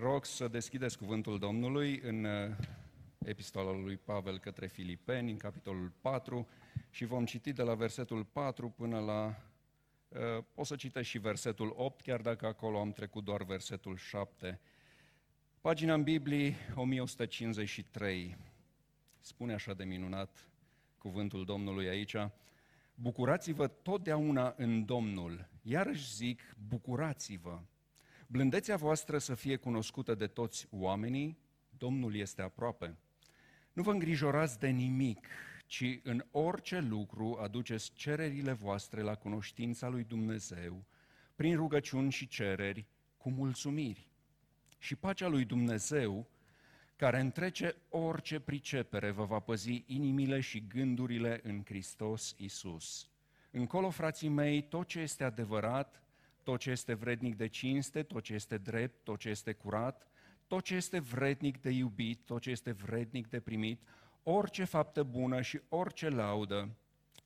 rog să deschideți cuvântul Domnului în uh, epistola lui Pavel către Filipeni, în capitolul 4, și vom citi de la versetul 4 până la... Uh, o să citesc și versetul 8, chiar dacă acolo am trecut doar versetul 7. Pagina în Biblie 1153. Spune așa de minunat cuvântul Domnului aici. Bucurați-vă totdeauna în Domnul. Iarăși zic, bucurați-vă. Blândețea voastră să fie cunoscută de toți oamenii, Domnul este aproape. Nu vă îngrijorați de nimic, ci în orice lucru aduceți cererile voastre la cunoștința lui Dumnezeu, prin rugăciuni și cereri, cu mulțumiri. Și pacea lui Dumnezeu, care întrece orice pricepere, vă va păzi inimile și gândurile în Hristos Isus. Încolo, frații mei, tot ce este adevărat, tot ce este vrednic de cinste, tot ce este drept, tot ce este curat, tot ce este vrednic de iubit, tot ce este vrednic de primit, orice faptă bună și orice laudă,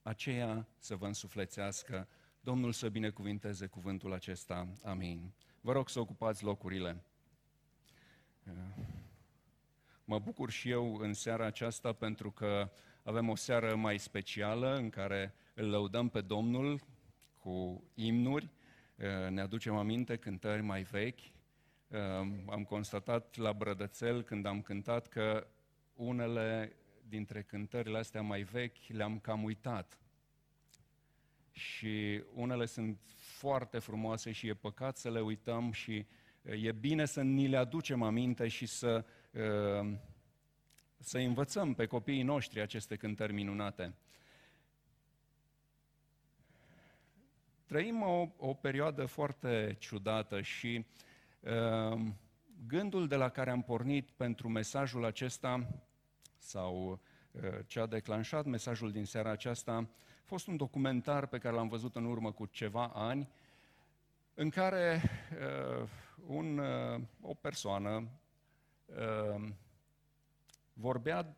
aceea să vă însuflețească. Domnul să binecuvinteze cuvântul acesta. Amin. Vă rog să ocupați locurile. Mă bucur și eu în seara aceasta pentru că avem o seară mai specială în care îl lăudăm pe Domnul cu imnuri, Eh, ne aducem aminte cântări mai vechi. Eh, am constatat la Brădățel când am cântat că unele dintre cântările astea mai vechi le-am cam uitat. Și unele sunt foarte frumoase și e păcat să le uităm și eh, e bine să ni le aducem aminte și să, să învățăm pe copiii noștri aceste cântări minunate. Trăim o, o perioadă foarte ciudată și uh, gândul de la care am pornit pentru mesajul acesta sau uh, ce a declanșat mesajul din seara aceasta a fost un documentar pe care l-am văzut în urmă cu ceva ani în care uh, un, uh, o persoană uh, vorbea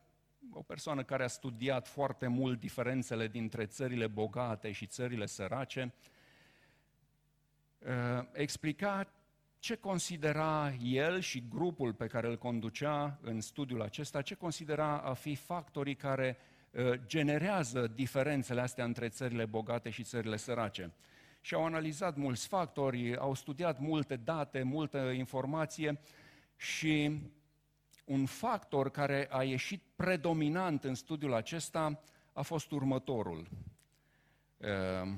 o persoană care a studiat foarte mult diferențele dintre țările bogate și țările sărace Uh, explica ce considera el și grupul pe care îl conducea în studiul acesta, ce considera a fi factorii care uh, generează diferențele astea între țările bogate și țările sărace. Și au analizat mulți factori, au studiat multe date, multă informație și un factor care a ieșit predominant în studiul acesta a fost următorul. Uh,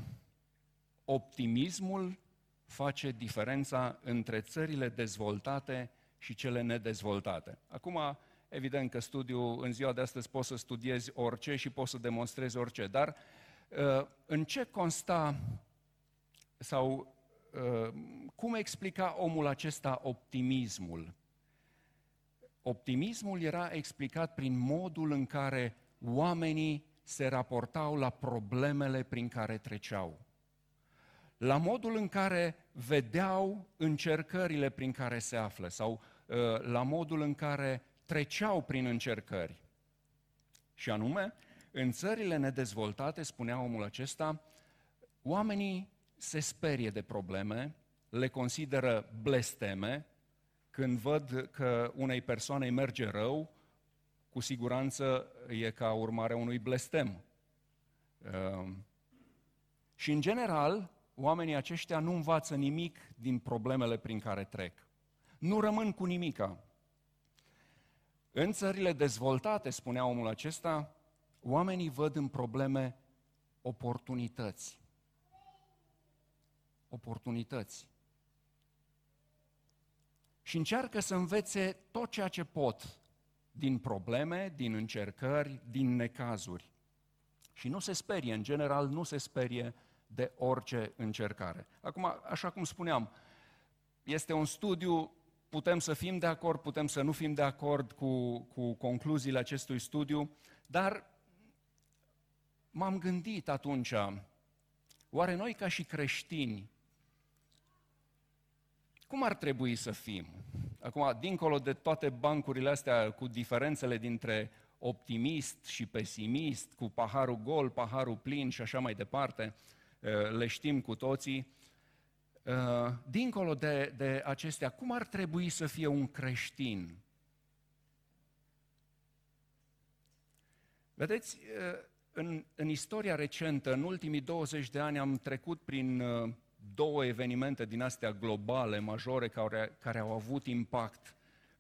optimismul face diferența între țările dezvoltate și cele nedezvoltate. Acum, evident că studiul în ziua de astăzi poți să studiezi orice și poți să demonstrezi orice, dar uh, în ce consta sau uh, cum explica omul acesta optimismul? Optimismul era explicat prin modul în care oamenii se raportau la problemele prin care treceau la modul în care vedeau încercările prin care se află sau uh, la modul în care treceau prin încercări. Și anume, în țările nedezvoltate, spunea omul acesta, oamenii se sperie de probleme, le consideră blesteme, când văd că unei persoane îi merge rău, cu siguranță e ca urmare a unui blestem. Uh, și în general, oamenii aceștia nu învață nimic din problemele prin care trec. Nu rămân cu nimica. În țările dezvoltate, spunea omul acesta, oamenii văd în probleme oportunități. Oportunități. Și încearcă să învețe tot ceea ce pot din probleme, din încercări, din necazuri. Și nu se sperie, în general, nu se sperie de orice încercare. Acum, așa cum spuneam, este un studiu, putem să fim de acord, putem să nu fim de acord cu, cu concluziile acestui studiu, dar m-am gândit atunci, oare noi ca și creștini, cum ar trebui să fim? Acum, dincolo de toate bancurile astea cu diferențele dintre optimist și pesimist, cu paharul gol, paharul plin și așa mai departe, Eh, le știm cu toții, dincolo de, de acestea, cum ar trebui să fie un creștin? Vedeți, în, în istoria recentă, în ultimii 20 de ani, am trecut prin două evenimente din astea globale, majore, care, care au avut impact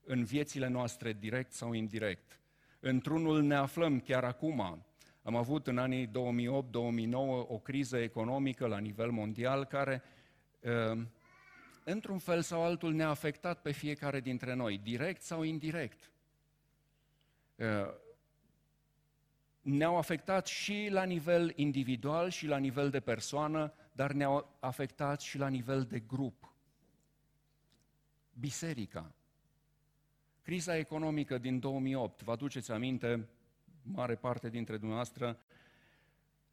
în viețile noastre, direct sau indirect. Într-unul ne aflăm chiar acum. Am avut în anii 2008-2009 o criză economică la nivel mondial care, uh, într-un fel sau altul, ne-a afectat pe fiecare dintre noi, direct sau indirect. Uh, ne-au afectat și la nivel individual și la nivel de persoană, dar ne-au afectat și la nivel de grup. Biserica. Criza economică din 2008, vă aduceți aminte, mare parte dintre dumneavoastră,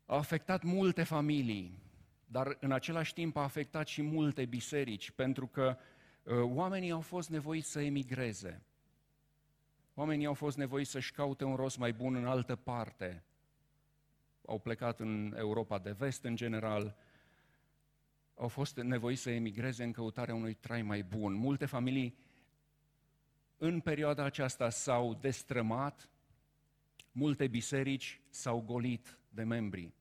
a afectat multe familii, dar în același timp a afectat și multe biserici, pentru că uh, oamenii au fost nevoiți să emigreze. Oamenii au fost nevoiți să-și caute un rost mai bun în altă parte. Au plecat în Europa de vest în general, au fost nevoiți să emigreze în căutarea unui trai mai bun. Multe familii în perioada aceasta s-au destrămat, multe biserici s-au golit de membri.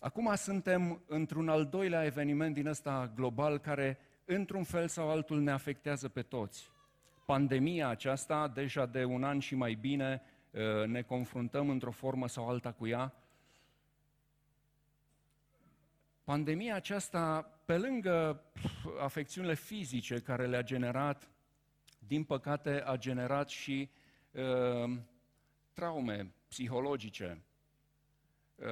Acum suntem într-un al doilea eveniment din ăsta global care, într-un fel sau altul, ne afectează pe toți. Pandemia aceasta, deja de un an și mai bine, ă, ne confruntăm într-o formă sau alta cu ea. Pandemia aceasta, pe lângă afecțiunile fizice care le-a generat, din păcate a generat și uh, traume psihologice. Uh,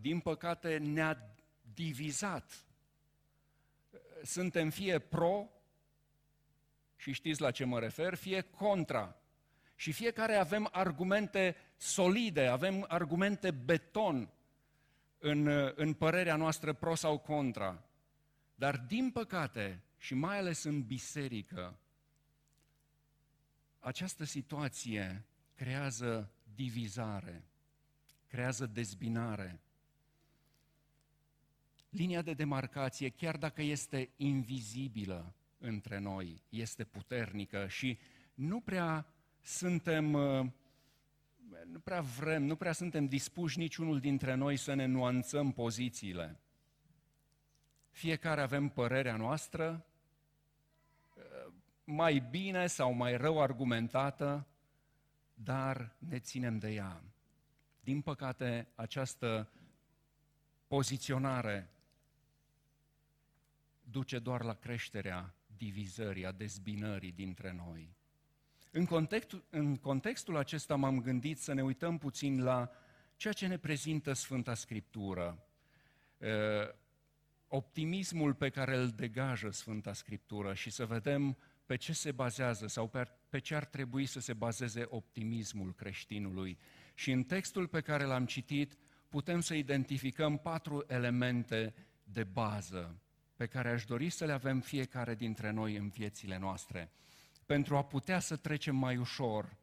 din păcate ne-a divizat. Suntem fie pro, și știți la ce mă refer, fie contra. Și fiecare avem argumente solide, avem argumente beton în, în părerea noastră pro sau contra. Dar din păcate, și mai ales în biserică, această situație creează divizare, creează dezbinare. Linia de demarcație, chiar dacă este invizibilă între noi, este puternică și nu prea suntem, uh, nu prea vrem, nu prea suntem dispuși niciunul dintre noi să ne nuanțăm pozițiile. Fiecare avem părerea noastră, mai bine sau mai rău argumentată, dar ne ținem de ea. Din păcate, această poziționare duce doar la creșterea divizării, a dezbinării dintre noi. În contextul, în contextul acesta m-am gândit să ne uităm puțin la ceea ce ne prezintă Sfânta Scriptură, optimismul pe care îl degajă Sfânta Scriptură și să vedem pe ce se bazează sau pe, pe ce ar trebui să se bazeze optimismul creștinului. Și în textul pe care l-am citit putem să identificăm patru elemente de bază pe care aș dori să le avem fiecare dintre noi în viețile noastre, pentru a putea să trecem mai ușor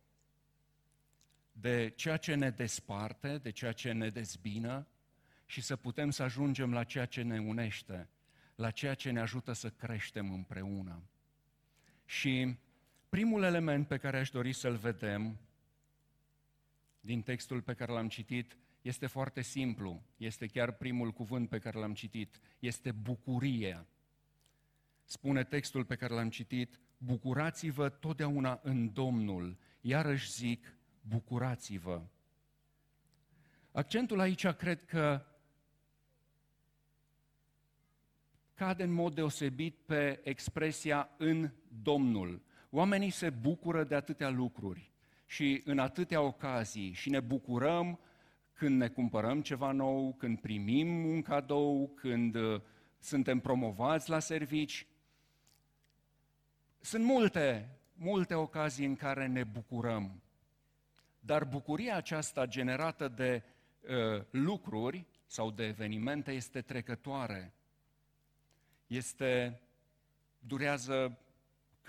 de ceea ce ne desparte, de ceea ce ne dezbină și să putem să ajungem la ceea ce ne unește, la ceea ce ne ajută să creștem împreună. Și primul element pe care aș dori să-l vedem din textul pe care l-am citit este foarte simplu, este chiar primul cuvânt pe care l-am citit, este bucurie. Spune textul pe care l-am citit, bucurați-vă totdeauna în Domnul, iarăși zic, bucurați-vă. Accentul aici cred că cade în mod deosebit pe expresia în Domnul. Oamenii se bucură de atâtea lucruri și în atâtea ocazii și ne bucurăm când ne cumpărăm ceva nou, când primim un cadou, când uh, suntem promovați la servici. Sunt multe, multe ocazii în care ne bucurăm. Dar bucuria aceasta generată de uh, lucruri sau de evenimente este trecătoare este, durează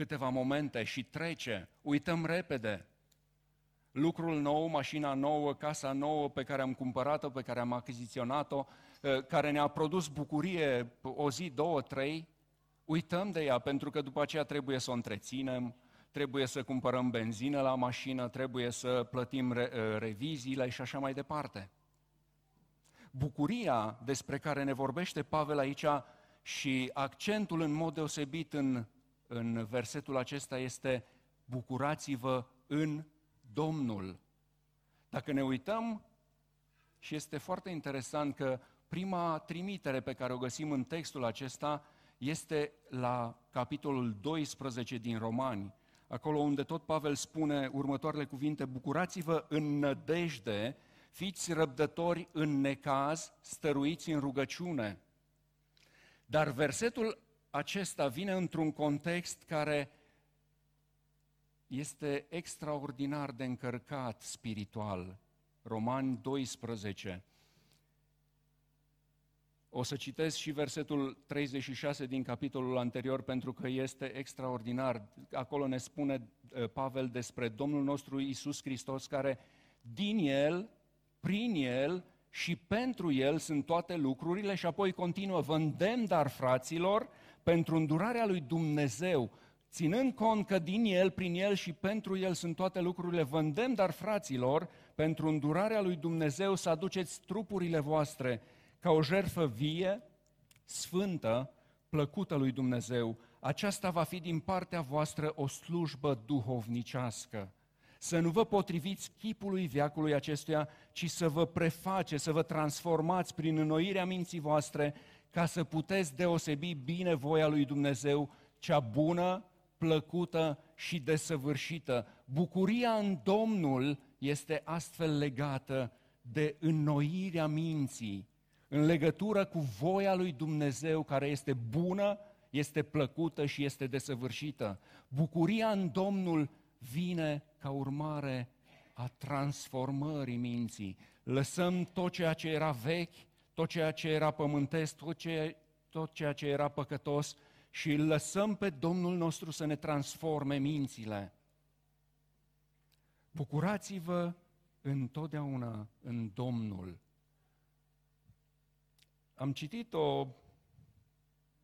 câteva momente și trece, uităm repede. Lucrul nou, mașina nouă, casa nouă pe care am cumpărat-o, pe care am achiziționat-o, eh, care ne-a produs bucurie o zi, două, trei, Uităm de ea pentru că după aceea trebuie să o întreținem, trebuie să cumpărăm benzină la mașină, trebuie să plătim re- uh, reviziile și așa mai departe. Bucuria despre care ne vorbește Pavel aici și accentul în mod deosebit în, în versetul acesta este bucurați-vă în Domnul. Dacă ne uităm, și este foarte interesant că prima trimitere pe care o găsim în textul acesta este la capitolul 12 din Romani, acolo unde tot Pavel spune următoarele cuvinte, bucurați-vă în nădejde, fiți răbdători în necaz, stăruiți în rugăciune. Dar versetul acesta vine într-un context care este extraordinar de încărcat spiritual. Romani 12. O să citesc și versetul 36 din capitolul anterior pentru că este extraordinar. Acolo ne spune uh, Pavel despre Domnul nostru Isus Hristos care din El, prin El și pentru El sunt toate lucrurile și apoi continuă, vă îndemn dar fraților pentru îndurarea lui Dumnezeu, ținând cont că din El, prin El și pentru El sunt toate lucrurile, vă îndemn dar fraților pentru îndurarea lui Dumnezeu să aduceți trupurile voastre ca o jertfă vie, sfântă, plăcută lui Dumnezeu. Aceasta va fi din partea voastră o slujbă duhovnicească. Să nu vă potriviți chipului viacului acestuia, ci să vă preface, să vă transformați prin înnoirea minții voastre, ca să puteți deosebi bine voia lui Dumnezeu, cea bună, plăcută și desăvârșită. Bucuria în Domnul este astfel legată de înnoirea minții, în legătură cu voia lui Dumnezeu care este bună, este plăcută și este desăvârșită. Bucuria în Domnul vine ca urmare a transformării minții. Lăsăm tot ceea ce era vechi, tot ceea ce era pământesc, tot ceea, tot ceea ce era păcătos și îl lăsăm pe Domnul nostru să ne transforme mințile. Bucurați-vă întotdeauna în Domnul. Am citit o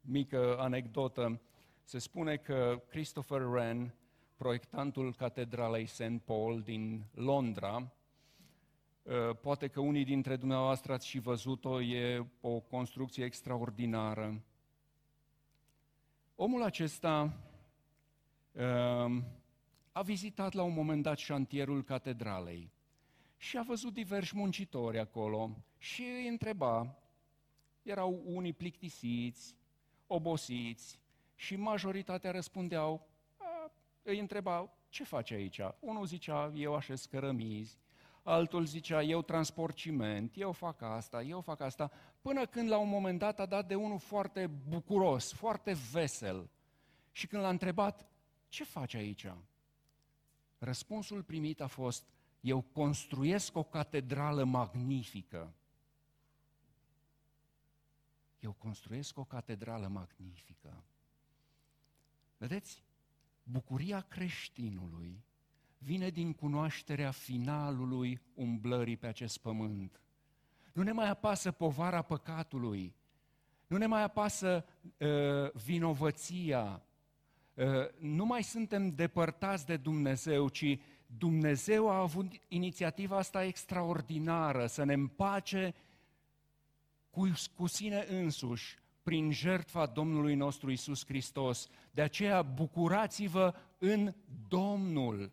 mică anecdotă. Se spune că Christopher Wren, proiectantul catedralei St. Paul din Londra, ă, poate că unii dintre dumneavoastră ați și văzut-o, e o construcție extraordinară. Omul acesta ă, a vizitat la un moment dat șantierul catedralei și a văzut diversi muncitori acolo și îi întreba, erau unii plictisiți, obosiți și majoritatea răspundeau, a, îi întrebau, ce faci aici? Unul zicea, eu așez cărămizi, altul zicea, eu transport ciment, eu fac asta, eu fac asta, până când la un moment dat a dat de unul foarte bucuros, foarte vesel. Și când l-a întrebat, ce faci aici? Răspunsul primit a fost, eu construiesc o catedrală magnifică. Eu construiesc o catedrală magnifică. Vedeți? Bucuria creștinului vine din cunoașterea finalului umblării pe acest pământ. Nu ne mai apasă povara păcatului, nu ne mai apasă uh, vinovăția, uh, nu mai suntem depărtați de Dumnezeu, ci Dumnezeu a avut inițiativa asta extraordinară să ne împace cu, cu sine însuși prin jertfa Domnului nostru Isus Hristos. De aceea bucurați-vă în Domnul.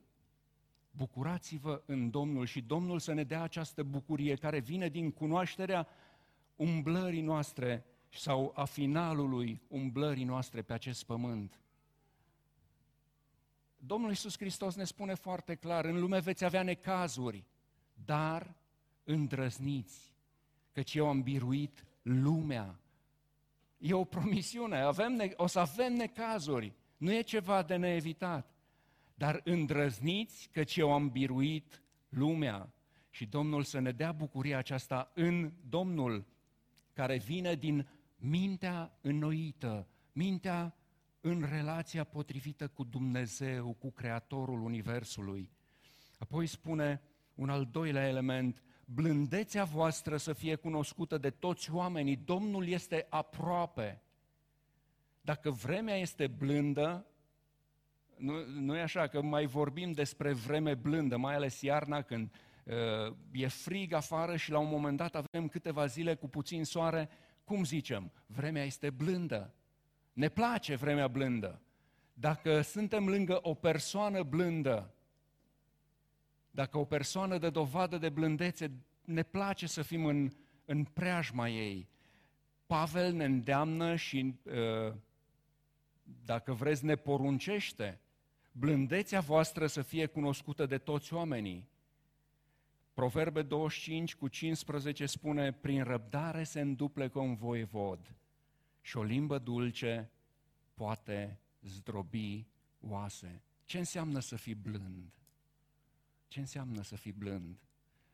Bucurați-vă în Domnul și Domnul să ne dea această bucurie care vine din cunoașterea umblării noastre sau a finalului umblării noastre pe acest pământ. Domnul Iisus Hristos ne spune foarte clar, în lume veți avea necazuri, dar îndrăzniți, căci eu am biruit lumea. E o promisiune, avem, o să avem necazuri, nu e ceva de neevitat. Dar îndrăzniți, căci eu am biruit lumea. Și Domnul să ne dea bucuria aceasta în Domnul, care vine din mintea înnoită, mintea în relația potrivită cu Dumnezeu, cu Creatorul Universului. Apoi spune un al doilea element, blândețea voastră să fie cunoscută de toți oamenii, Domnul este aproape. Dacă vremea este blândă, nu, nu e așa că mai vorbim despre vreme blândă, mai ales iarna când uh, e frig afară și la un moment dat avem câteva zile cu puțin soare, cum zicem? Vremea este blândă. Ne place vremea blândă. Dacă suntem lângă o persoană blândă, dacă o persoană dă dovadă de blândețe, ne place să fim în, în preajma ei. Pavel ne îndeamnă și, uh, dacă vreți, ne poruncește blândețea voastră să fie cunoscută de toți oamenii. Proverbe 25 cu 15 spune, prin răbdare se înduplecă un voievod și o limbă dulce poate zdrobi oase. Ce înseamnă să fii blând? Ce înseamnă să fii blând?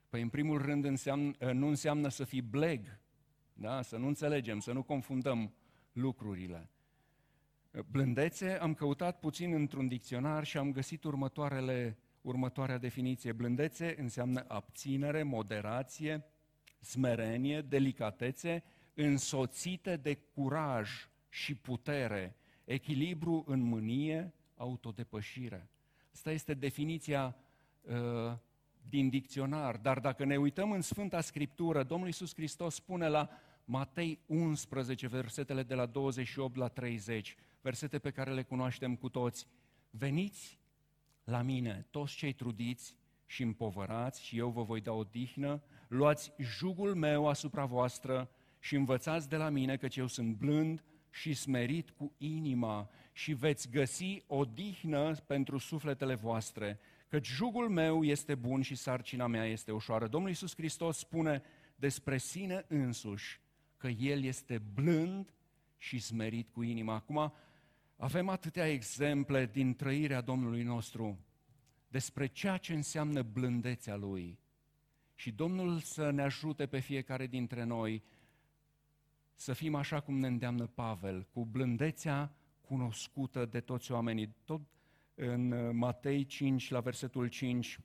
Păi în primul rând înseamnă, nu înseamnă să fii bleg, da? să nu înțelegem, să nu confundăm lucrurile. Blândețe am căutat puțin într-un dicționar și am găsit următoarele, următoarea definiție. Blândețe înseamnă abținere, moderație, smerenie, delicatețe, însoțite de curaj și putere, echilibru în mânie, autodepășire. Asta este definiția uh, din dicționar, dar dacă ne uităm în Sfânta Scriptură, Domnul Iisus Hristos spune la Matei 11, versetele de la 28 la 30, versete pe care le cunoaștem cu toți. Veniți la mine, toți cei trudiți și împovărați, și eu vă voi da o dihnă, luați jugul meu asupra voastră și învățați de la mine, căci eu sunt blând și smerit cu inima și veți găsi o dihnă pentru sufletele voastre, căci jugul meu este bun și sarcina mea este ușoară. Domnul Iisus Hristos spune despre sine însuși că El este blând și smerit cu inima. Acum, avem atâtea exemple din trăirea Domnului nostru despre ceea ce înseamnă blândețea Lui. Și Domnul să ne ajute pe fiecare dintre noi să fim așa cum ne îndeamnă Pavel, cu blândețea cunoscută de toți oamenii. Tot în Matei 5, la versetul 5,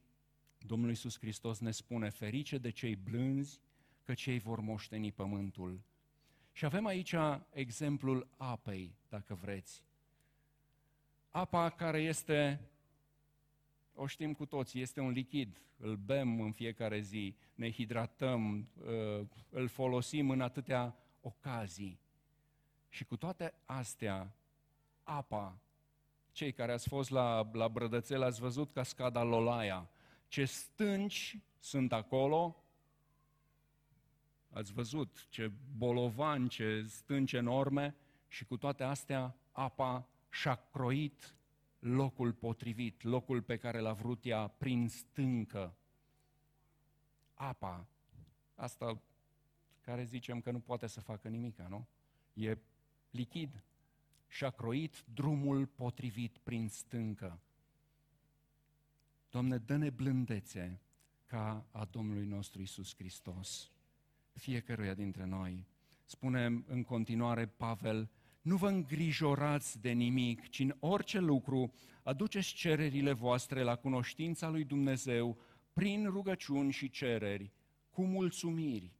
Domnul Iisus Hristos ne spune, ferice de cei blânzi, că cei vor moșteni pământul. Și avem aici exemplul apei, dacă vreți. Apa care este, o știm cu toții, este un lichid, îl bem în fiecare zi, ne hidratăm, uh, îl folosim în atâtea ocazii. Și cu toate astea, apa, cei care ați fost la, la Brădățel, ați văzut cascada Lolaia, ce stânci sunt acolo, ați văzut ce bolovan, ce stânci enorme? Și cu toate astea apa și-a croit locul potrivit, locul pe care l-a vrut ea prin stâncă. Apa, asta care zicem că nu poate să facă nimic, nu? E lichid. Și-a croit drumul potrivit prin stâncă. Doamne, dă-ne blândețe ca a Domnului nostru Isus Hristos, fiecăruia dintre noi. Spune în continuare Pavel, nu vă îngrijorați de nimic, ci în orice lucru aduceți cererile voastre la cunoștința lui Dumnezeu prin rugăciuni și cereri, cu mulțumiri.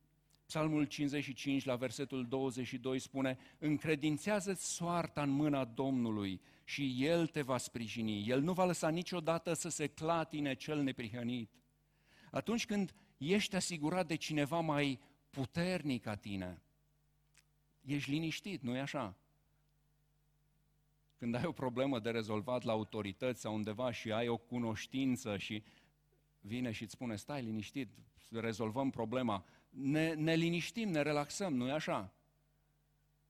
Psalmul 55 la versetul 22 spune, încredințează-ți soarta în mâna Domnului și El te va sprijini. El nu va lăsa niciodată să se clatine cel neprihănit. Atunci când ești asigurat de cineva mai puternic ca tine, ești liniștit, nu-i așa? Când ai o problemă de rezolvat la autorități sau undeva și ai o cunoștință și vine și îți spune, stai liniștit, rezolvăm problema, ne, ne liniștim, ne relaxăm, nu-i așa?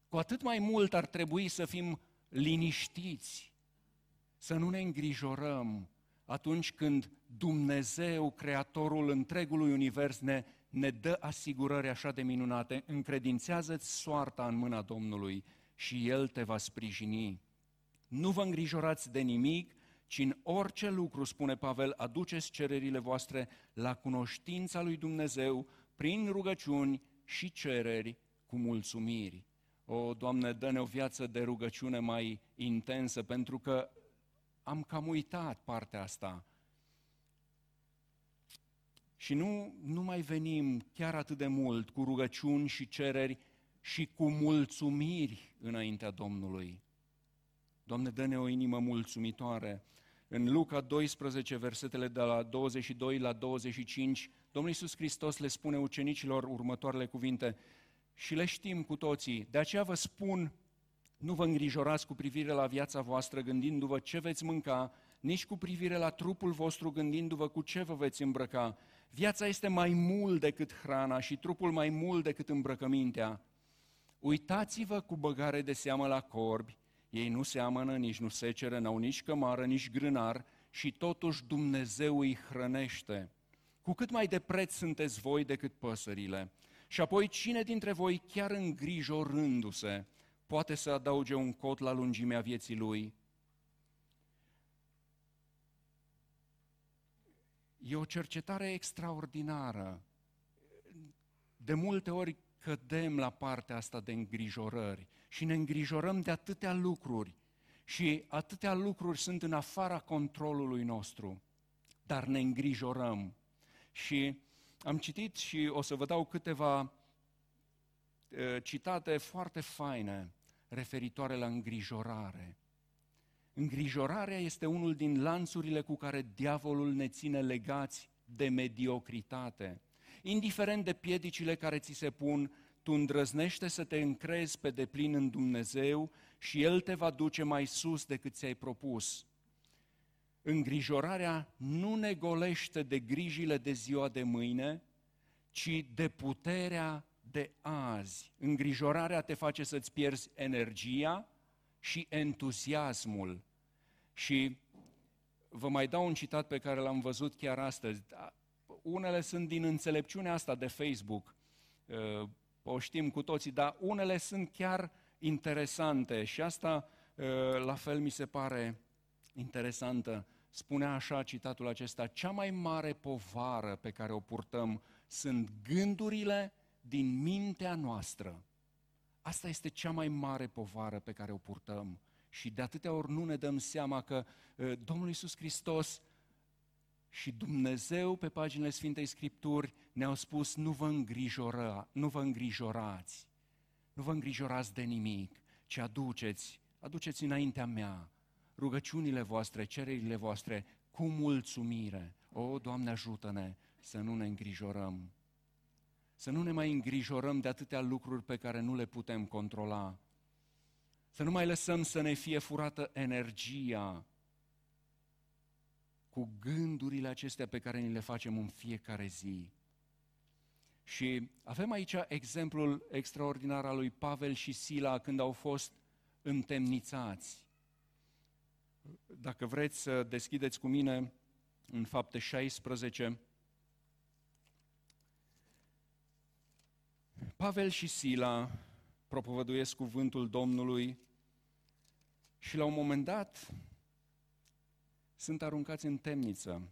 Cu atât mai mult ar trebui să fim liniștiți, să nu ne îngrijorăm atunci când Dumnezeu, Creatorul întregului univers, ne, ne dă asigurări așa de minunate, încredințează-ți soarta în mâna Domnului și El te va sprijini. Nu vă îngrijorați de nimic, ci în orice lucru, spune Pavel, aduceți cererile voastre la cunoștința lui Dumnezeu prin rugăciuni și cereri cu mulțumiri. O, Doamne, dă-ne o viață de rugăciune mai intensă, pentru că am cam uitat partea asta. Și nu, nu mai venim chiar atât de mult cu rugăciuni și cereri și cu mulțumiri înaintea Domnului. Doamne, dă-ne o inimă mulțumitoare. În Luca 12, versetele de la 22 la 25, Domnul Iisus Hristos le spune ucenicilor următoarele cuvinte și le știm cu toții. De aceea vă spun, nu vă îngrijorați cu privire la viața voastră gândindu-vă ce veți mânca, nici cu privire la trupul vostru gândindu-vă cu ce vă veți îmbrăca. Viața este mai mult decât hrana și trupul mai mult decât îmbrăcămintea. Uitați-vă cu băgare de seamă la corbi, ei nu seamănă, nici nu seceră, n-au nici cămară, nici grânar și totuși Dumnezeu îi hrănește. Cu cât mai de preț sunteți voi decât păsările. Și apoi cine dintre voi, chiar îngrijorându-se, poate să adauge un cot la lungimea vieții lui? E o cercetare extraordinară. De multe ori cădem la partea asta de îngrijorări și ne îngrijorăm de atâtea lucruri și atâtea lucruri sunt în afara controlului nostru, dar ne îngrijorăm. Și am citit și o să vă dau câteva uh, citate foarte faine referitoare la îngrijorare. Îngrijorarea este unul din lanțurile cu care diavolul ne ține legați de mediocritate. Indiferent de piedicile care ți se pun, tu îndrăznește să te încrezi pe deplin în Dumnezeu și El te va duce mai sus decât ți-ai propus. Îngrijorarea nu ne golește de grijile de ziua de mâine, ci de puterea de azi. Îngrijorarea te face să-ți pierzi energia și entuziasmul. Și vă mai dau un citat pe care l-am văzut chiar astăzi. Da, unele sunt din înțelepciunea asta de Facebook, uh, o știm cu toții, dar unele sunt chiar interesante și asta uh, la fel mi se pare interesantă. Spunea așa citatul acesta, cea mai mare povară pe care o purtăm sunt gândurile din mintea noastră. Asta este cea mai mare povară pe care o purtăm. Și de atâtea ori nu ne dăm seama că uh, Domnul Iisus Hristos și Dumnezeu pe paginile Sfintei Scripturi ne-au spus nu vă îngrijora, nu vă îngrijorați, nu vă îngrijorați de nimic, ci aduceți, aduceți înaintea mea rugăciunile voastre, cererile voastre cu mulțumire. O, Doamne, ajută-ne să nu ne îngrijorăm. Să nu ne mai îngrijorăm de atâtea lucruri pe care nu le putem controla. Să nu mai lăsăm să ne fie furată energia cu gândurile acestea pe care ni le facem în fiecare zi. Și avem aici exemplul extraordinar al lui Pavel și Sila când au fost întemnițați. Dacă vreți să deschideți cu mine în fapte 16, Pavel și Sila propovăduiesc cuvântul Domnului și la un moment dat sunt aruncați în temniță.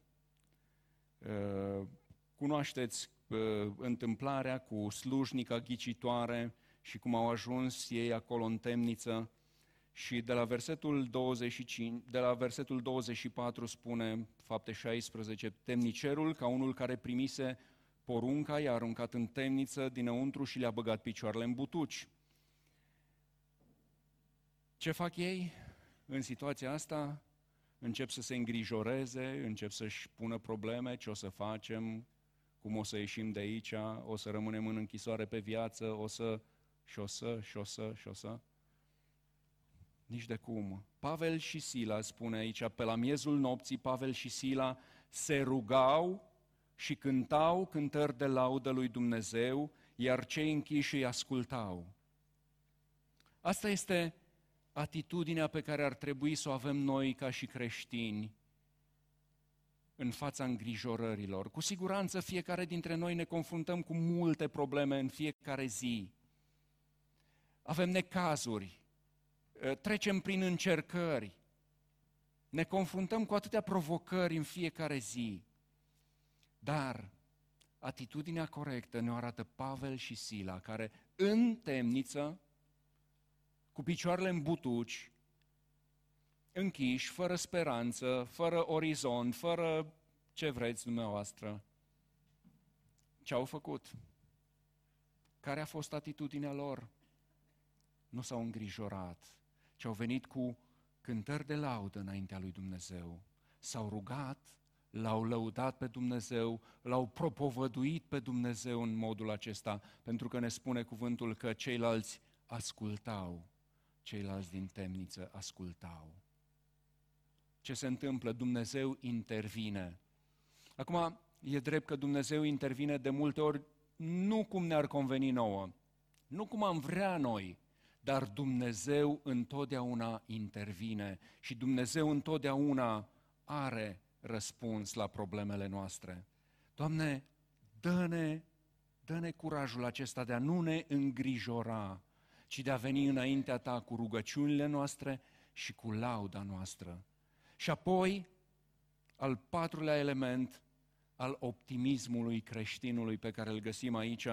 Uh, cunoașteți uh, întâmplarea cu slujnica ghicitoare și cum au ajuns ei acolo în temniță. Și de la versetul 25, de la versetul 24 spune, fapte 16, temnicerul, ca unul care primise porunca, i-a aruncat în temniță dinăuntru și le-a băgat picioarele în butuci. Ce fac ei în situația asta? Încep să se îngrijoreze, încep să-și pună probleme, ce o să facem, cum o să ieșim de aici, o să rămânem în închisoare pe viață, o să, și o să, și o să, și o să. Nici de cum. Pavel și Sila, spune aici, pe la miezul nopții, Pavel și Sila se rugau și cântau cântări de laudă lui Dumnezeu, iar cei închiși îi ascultau. Asta este atitudinea pe care ar trebui să o avem noi ca și creștini în fața îngrijorărilor. Cu siguranță fiecare dintre noi ne confruntăm cu multe probleme în fiecare zi. Avem necazuri, ă, trecem prin încercări, ne confruntăm cu atâtea provocări în fiecare zi. Dar atitudinea corectă ne arată Pavel și Sila, care în temniță, cu picioarele în butuci, închiși, fără speranță, fără orizont, fără ce vreți dumneavoastră, ce au făcut? Care a fost atitudinea lor? Nu s-au îngrijorat, ci au venit cu cântări de laudă înaintea lui Dumnezeu. S-au rugat, l-au lăudat pe Dumnezeu, l-au propovăduit pe Dumnezeu în modul acesta, pentru că ne spune cuvântul că ceilalți ascultau, ceilalți din temniță ascultau. Ce se întâmplă? Dumnezeu intervine. Acum, e drept că Dumnezeu intervine de multe ori nu cum ne-ar conveni nouă, nu cum am vrea noi, dar Dumnezeu întotdeauna intervine și Dumnezeu întotdeauna are răspuns la problemele noastre. Doamne, dă-ne, dă-ne curajul acesta de a nu ne îngrijora, ci de a veni înaintea Ta cu rugăciunile noastre și cu lauda noastră. Și apoi, al patrulea element al optimismului creștinului pe care îl găsim aici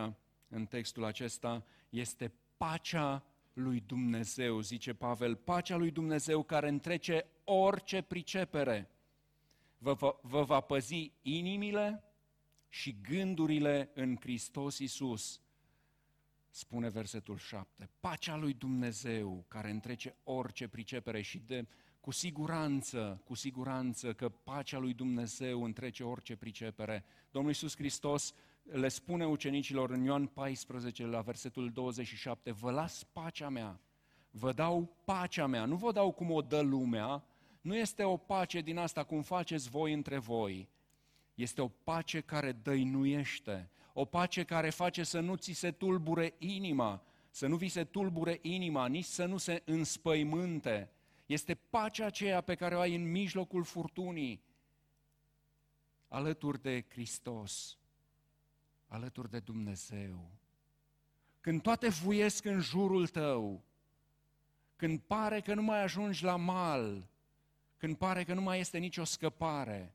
în textul acesta este pacea lui Dumnezeu, zice Pavel, pacea lui Dumnezeu care întrece orice pricepere, vă, vă, vă va păzi inimile și gândurile în Hristos Iisus. Spune versetul 7. Pacea lui Dumnezeu care întrece orice pricepere și de cu siguranță, cu siguranță că pacea lui Dumnezeu întrece orice pricepere. Domnul Iisus Hristos le spune ucenicilor în Ioan 14, la versetul 27, vă las pacea mea, vă dau pacea mea, nu vă dau cum o dă lumea, nu este o pace din asta cum faceți voi între voi, este o pace care dăinuiește, o pace care face să nu ți se tulbure inima, să nu vi se tulbure inima, nici să nu se înspăimânte. Este pacea aceea pe care o ai în mijlocul furtunii, alături de Hristos alături de Dumnezeu. Când toate vuiesc în jurul tău, când pare că nu mai ajungi la mal, când pare că nu mai este nicio scăpare,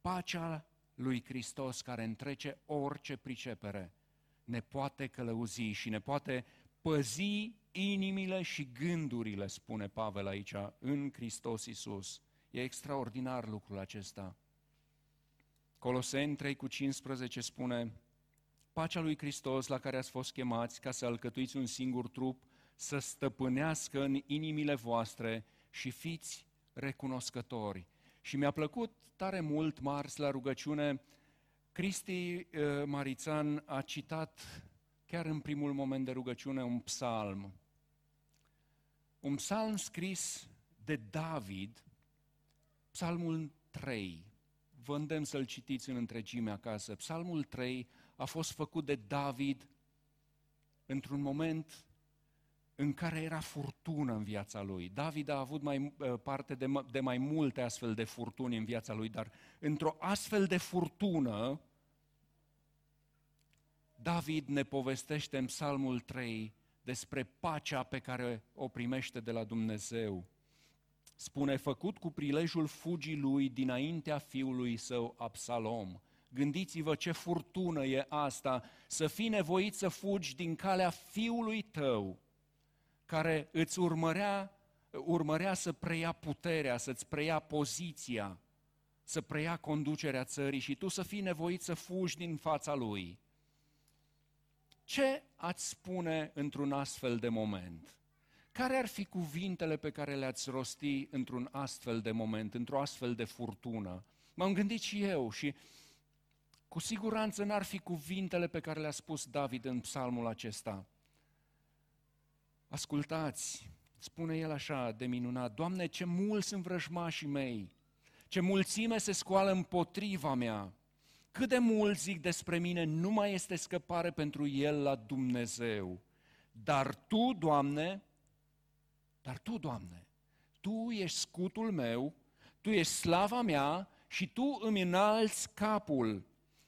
pacea lui Hristos care întrece orice pricepere ne poate călăuzi și ne poate păzi inimile și gândurile, spune Pavel aici, în Hristos Iisus. E extraordinar lucrul acesta. Coloseni 3 cu 15 spune, Pacea lui Hristos la care ați fost chemați ca să alcătuiți un singur trup, să stăpânească în inimile voastre și fiți recunoscători. Și mi-a plăcut tare mult, Mars, la rugăciune, Cristi uh, Marițan a citat chiar în primul moment de rugăciune un psalm. Un psalm scris de David, psalmul 3 vă îndemn să-l citiți în întregime acasă. Psalmul 3 a fost făcut de David într-un moment în care era furtună în viața lui. David a avut mai uh, parte de, de mai multe astfel de furtuni în viața lui, dar într-o astfel de furtună, David ne povestește în Psalmul 3 despre pacea pe care o primește de la Dumnezeu spune, făcut cu prilejul fugii lui dinaintea fiului său Absalom. Gândiți-vă ce furtună e asta, să fii nevoit să fugi din calea fiului tău, care îți urmărea, urmărea să preia puterea, să-ți preia poziția, să preia conducerea țării și tu să fii nevoit să fugi din fața lui. Ce ați spune într-un astfel de moment? Care ar fi cuvintele pe care le-ați rosti într-un astfel de moment, într-o astfel de furtună? M-am gândit și eu și cu siguranță n-ar fi cuvintele pe care le-a spus David în psalmul acesta. Ascultați, spune el așa de minunat, Doamne, ce mulți sunt vrăjmașii mei, ce mulțime se scoală împotriva mea, cât de mult zic despre mine, nu mai este scăpare pentru el la Dumnezeu. Dar Tu, Doamne, dar Tu, Doamne, Tu ești scutul meu, Tu ești slava mea și Tu îmi înalți capul.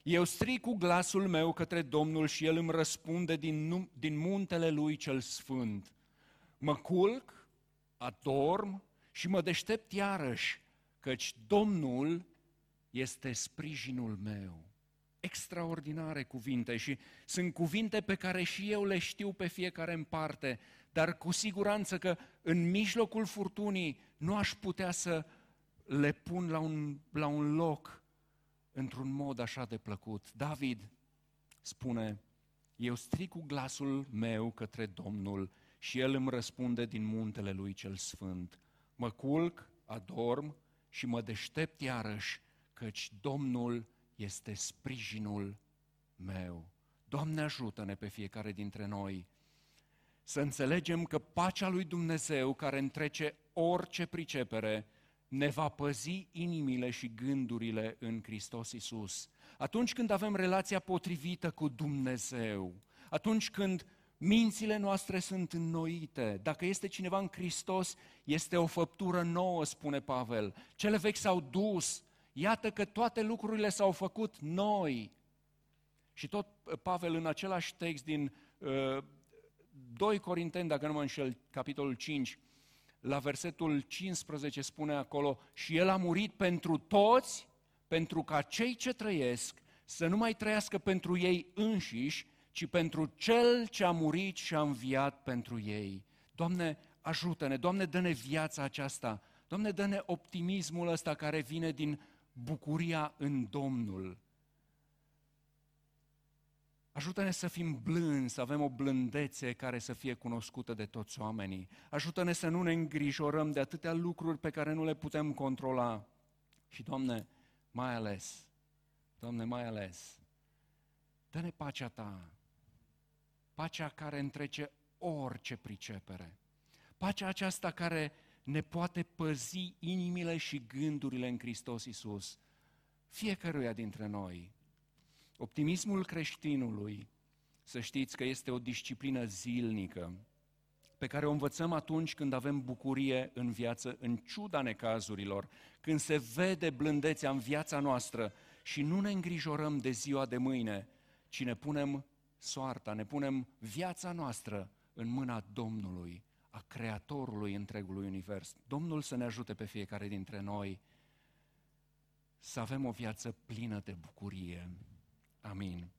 Eu strig cu glasul meu către Domnul și El îmi răspunde din, din muntele Lui cel sfânt. Mă culc, adorm și mă deștept iarăși, căci Domnul este sprijinul meu. Extraordinare cuvinte și sunt cuvinte pe care și eu le știu pe fiecare în parte, dar cu siguranță că în mijlocul furtunii nu aș putea să le pun la un, la un loc într-un mod așa de plăcut. David spune, eu strig cu glasul meu către Domnul și El îmi răspunde din muntele Lui cel Sfânt. Mă culc, adorm și mă deștept iarăși, căci Domnul este sprijinul meu. Doamne ajută-ne pe fiecare dintre noi să înțelegem că pacea lui Dumnezeu, care întrece orice pricepere, ne va păzi inimile și gândurile în Hristos Isus. Atunci când avem relația potrivită cu Dumnezeu, atunci când mințile noastre sunt înnoite, dacă este cineva în Hristos, este o făptură nouă, spune Pavel. Cele vechi s-au dus, iată că toate lucrurile s-au făcut noi. Și tot Pavel în același text din uh, 2 Corinteni, dacă nu mă înșel, capitolul 5, la versetul 15 spune acolo, și El a murit pentru toți, pentru ca cei ce trăiesc să nu mai trăiască pentru ei înșiși, ci pentru Cel ce a murit și a înviat pentru ei. Doamne, ajută-ne, Doamne, dă-ne viața aceasta, Doamne, dă-ne optimismul ăsta care vine din bucuria în Domnul. Ajută-ne să fim blânzi, să avem o blândețe care să fie cunoscută de toți oamenii. Ajută-ne să nu ne îngrijorăm de atâtea lucruri pe care nu le putem controla. Și, Doamne, mai ales, Doamne, mai ales, dă-ne pacea Ta, pacea care întrece orice pricepere, pacea aceasta care ne poate păzi inimile și gândurile în Hristos Iisus, fiecăruia dintre noi, Optimismul creștinului, să știți că este o disciplină zilnică, pe care o învățăm atunci când avem bucurie în viață, în ciuda necazurilor, când se vede blândețea în viața noastră și nu ne îngrijorăm de ziua de mâine, ci ne punem soarta, ne punem viața noastră în mâna Domnului, a Creatorului întregului univers. Domnul să ne ajute pe fiecare dintre noi să avem o viață plină de bucurie. Amin.